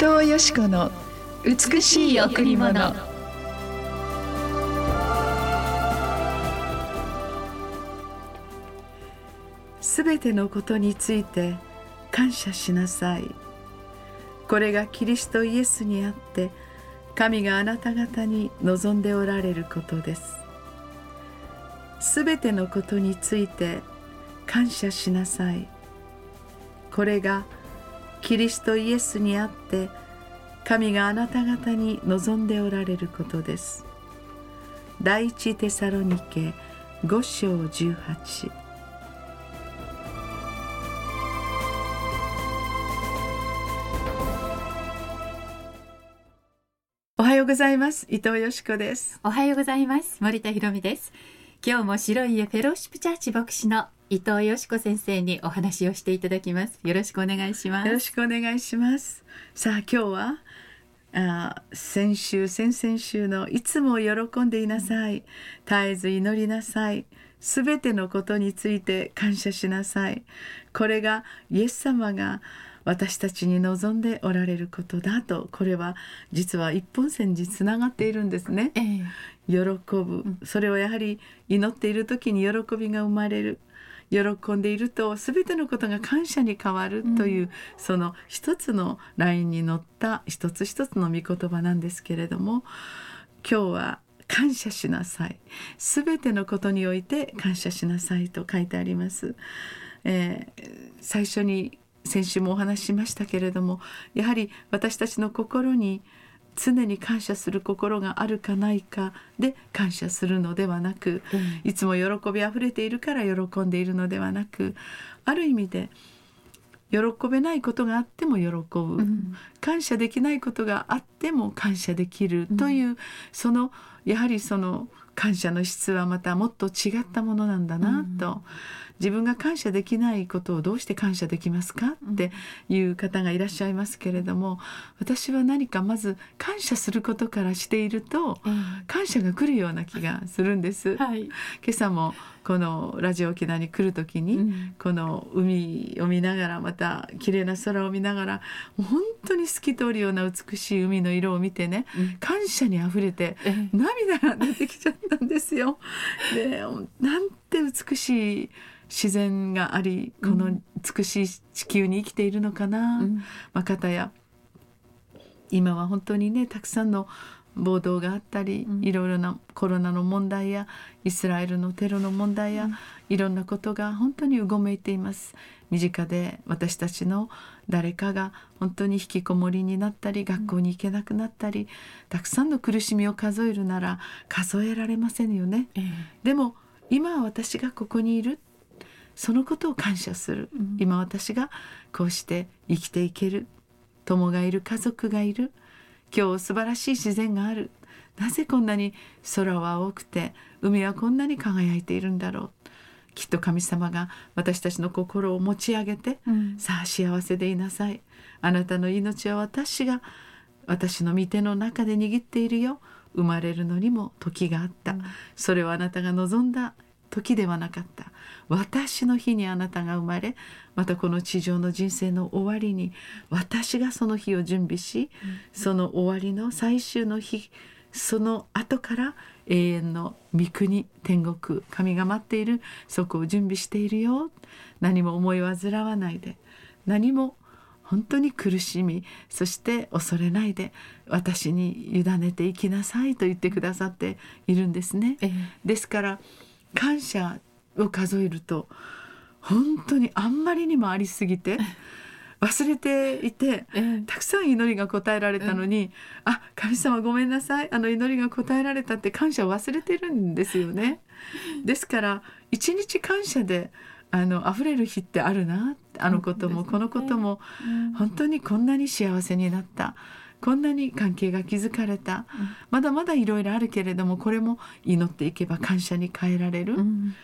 伊藤よし子の美しい贈り物。すべてのことについて感謝しなさい。これがキリストイエスにあって神があなた方に望んでおられることです。すべてのことについて感謝しなさい。これがキリストイエスにあって神があなた方に望んでおられることです。第一テサロニケ5章18おはようございます。伊藤よしこです。おはようございます。森田博美です。今日も白い家フェローシップチャーチ牧師の伊藤よしこ先生にお話をしていただきます。よろしくお願いします。よろしくお願いします。さあ今日はあ先週先々週のいつも喜んでいなさい。絶えず祈りなさい。すべてのことについて感謝しなさい。これがイエス様が私たちに望んでおられることだとこれは実は一本線につながっているんですね、ええ、喜ぶ。それはやはり祈っている時に喜びが生まれる喜んでいると全てのことが感謝に変わるという、うん、その一つのラインに乗った一つ一つの御言葉なんですけれども今日は感謝しなさい。全てのことにおいて感謝しなさいと書いてあります、えー、最初に先週もお話ししましたけれどもやはり私たちの心に常に感謝する心があるかないかで感謝するのではなく、うん、いつも喜びあふれているから喜んでいるのではなくある意味で喜べないことがあっても喜ぶ、うん、感謝できないことがあっても感謝できるという、うん、そのやはりその感謝の質はまたもっと違ったものなんだなと、自分が感謝できないことをどうして感謝できますか？っていう方がいらっしゃいますけれども私は何かまず感謝することからしていると感謝が来るような気がするんです。はい、今朝もこのラジオ沖縄に来る時に、うん、この海を見ながらまた綺麗な空を見ながら本当に透き通るような美しい海の色を見てね、うん、感謝にあふれて涙が出てきちゃったんですよ。でなんて美しい自然がありこの美しい地球に生きているのかな、うん、まあ、方や今は本当にねたくさんの暴動があったり、うん、いろいろなコロナの問題やイスラエルのテロの問題や、うん、いろんなことが本当にうごめいています。身近で私たちの誰かが本当に引きこもりになったり学校に行けなくなったり、たくさんの苦しみを数えるなら数えられませんよね、えー、でも今は私がここにいる。そのことを感謝する、うん、今私がこうして生きていける。友がいる家族がいる。今日素晴らしい自然がある。なぜこんなに空は青くて海はこんなに輝いているんだろう。きっと神様が私たちの心を持ち上げて、うん、さあ幸せでいなさい。あなたの命は私が私の御手の中で握っているよ生まれるのにも時があった、うん、それはあなたが望んだ時ではなかった。私の日にあなたが生まれまたこの地上の人生の終わりに私がその日を準備し、うん、その終わりの最終の日その後から永遠の御国天国神が待っているそこを準備しているよ。何も思い煩わないで何も本当に苦しみそして恐れないで私に委ねていきなさいと言ってくださっているんですね。ええ、ですから感謝を数えると本当にあんまりにもありすぎて忘れていて、ええ、たくさん祈りが答えられたのに、うん、あ神様ごめんなさいあの祈りが答えられたって感謝を忘れてるんですよね。ですから一日感謝であの溢れる日ってあるなあのことも、ね、このことも、うん、本当にこんなに幸せになった。こんなに関係が築かれた、うん、まだまだいろいろあるけれどもこれも祈っていけば感謝に変えられる、うん、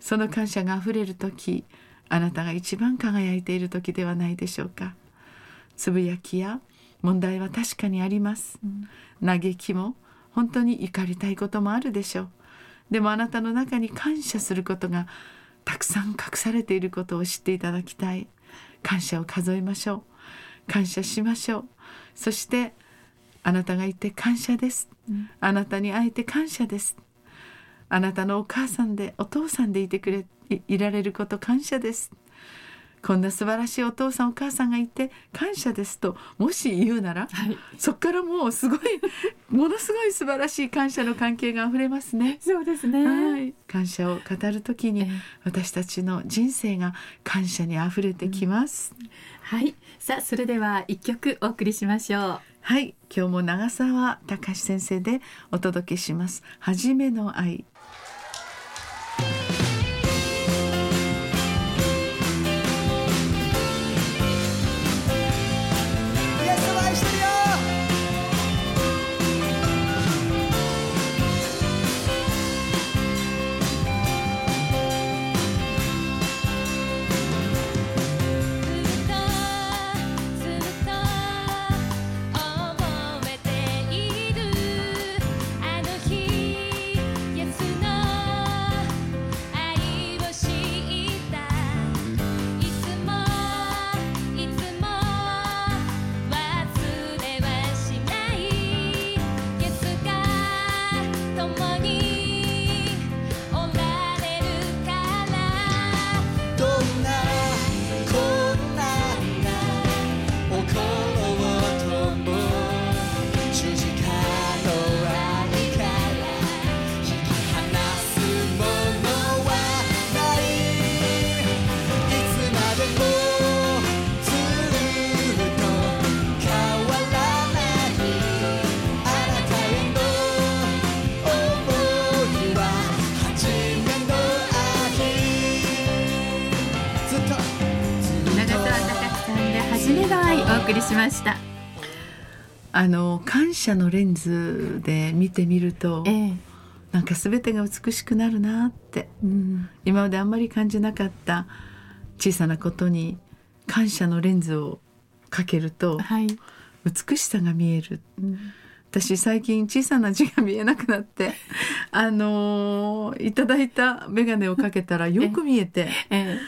その感謝があふれる時あなたが一番輝いている時ではないでしょうか。つぶやきや問題は確かにあります、うん、嘆きも本当に怒りたいこともあるでしょう。でもあなたの中に感謝することがたくさん隠されていることを知っていただきたい。感謝を数えましょう。感謝しましょう。そしてあなたがいて感謝です、あなたに会えて感謝です。あなたのお母さんでお父さんでいてくれいいられること感謝です。こんな素晴らしいお父さんお母さんがいて感謝ですともし言うならはいそっからもうすごいものすごい素晴らしい感謝の関係があふれますね。そうですねはい、感謝を語るときにええ私たちの人生が感謝にあふれてきます。はいさあそれでは一曲お送りしましょうはい、今日も長澤隆先生でお届けします。初めの愛。りしました。あの感謝のレンズで見てみるとええ。なんか全てが美しくなるなって。うん。今まであんまり感じなかった小さなことに感謝のレンズをかけるとはい、美しさが見える。うん。私最近小さな字が見えなくなって あのーいただいた眼鏡をかけたらよく見えてえ本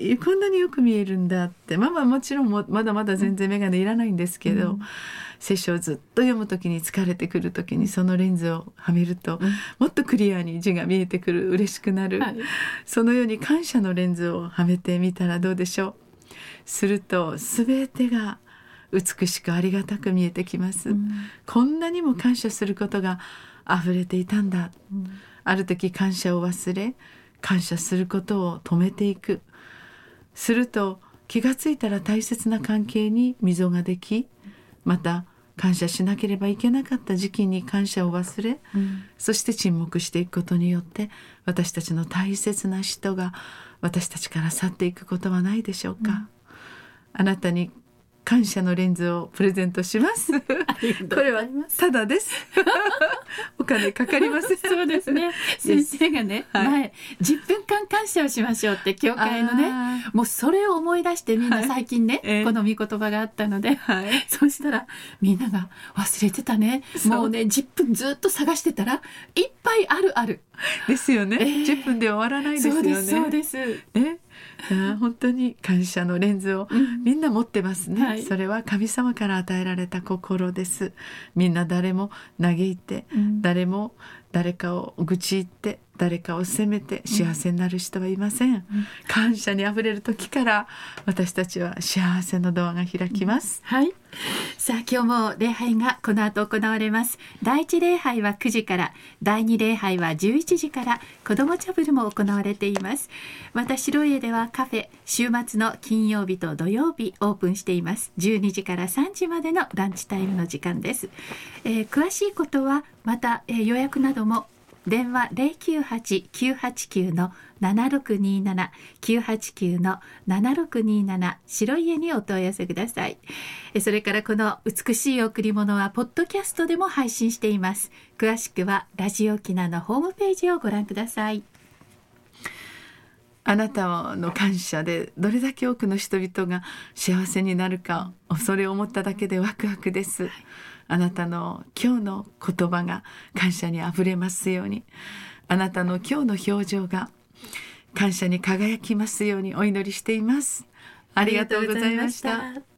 当にこんなによく見えるんだって。まあまあもちろんもまだまだ全然眼鏡いらないんですけど、うん。聖書をずっと読む時に疲れてくる時にそのレンズをはめると、うん。もっとクリアに字が見えてくる嬉しくなる、はい。そのように感謝のレンズをはめてみたらどうでしょう。すると全てが美しくありがたく見えてきます、うん。こんなにも感謝することが溢れていたんだ。うん。ある時感謝を忘れ感謝することを止めていくすると気がついたら大切な関係に溝ができまた感謝しなければいけなかった時期に感謝を忘れうん。そして沈黙していくことによって私たちの大切な人が私たちから去っていくことはないでしょうか、あなたに感謝のレンズをプレゼントします。これはただです。お金かかりませんそうですね。先生がね、はい。前10分間感謝をしましょうって教会のねあもうそれを思い出してみんな最近ね、ええこの御言葉があったので、はい。そしたらみんなが忘れてたね。もうね10分ずっと探してたらいっぱいあるある。ですよね、ええ10分で終わらないですよね。そうですそうです、ね。あー本当に感謝のレンズをうん。みんな持ってますね、はい。それは神様から与えられた心です。みんな誰も嘆いてうん。誰も誰かを愚痴言って誰かを責めて幸せになる人はいません、感謝にあふれる時から私たちは幸せのドアが開きます、はい。さあ今日も礼拝がこの後行われます。第一礼拝は9時から、第二礼拝は11時から子どもチャブルも行われています。また白家ではカフェ週末の金曜日と土曜日オープンしています。12時から3時までのランチタイムの時間です。えー詳しいことはまた、えー予約なども電話098-989の7627 989の7627白家にお問い合わせください。えそれからこの美しい贈り物はポッドキャストでも配信しています。詳しくはラジオキナのホームページをご覧ください。あなたの感謝でどれだけ多くの人々が幸せになるかそれを思っただけでワクワクです。あなたの今日の言葉が感謝にあふれますように。あなたの今日の表情が感謝に輝きますようにお祈りしています。ありがとうございました。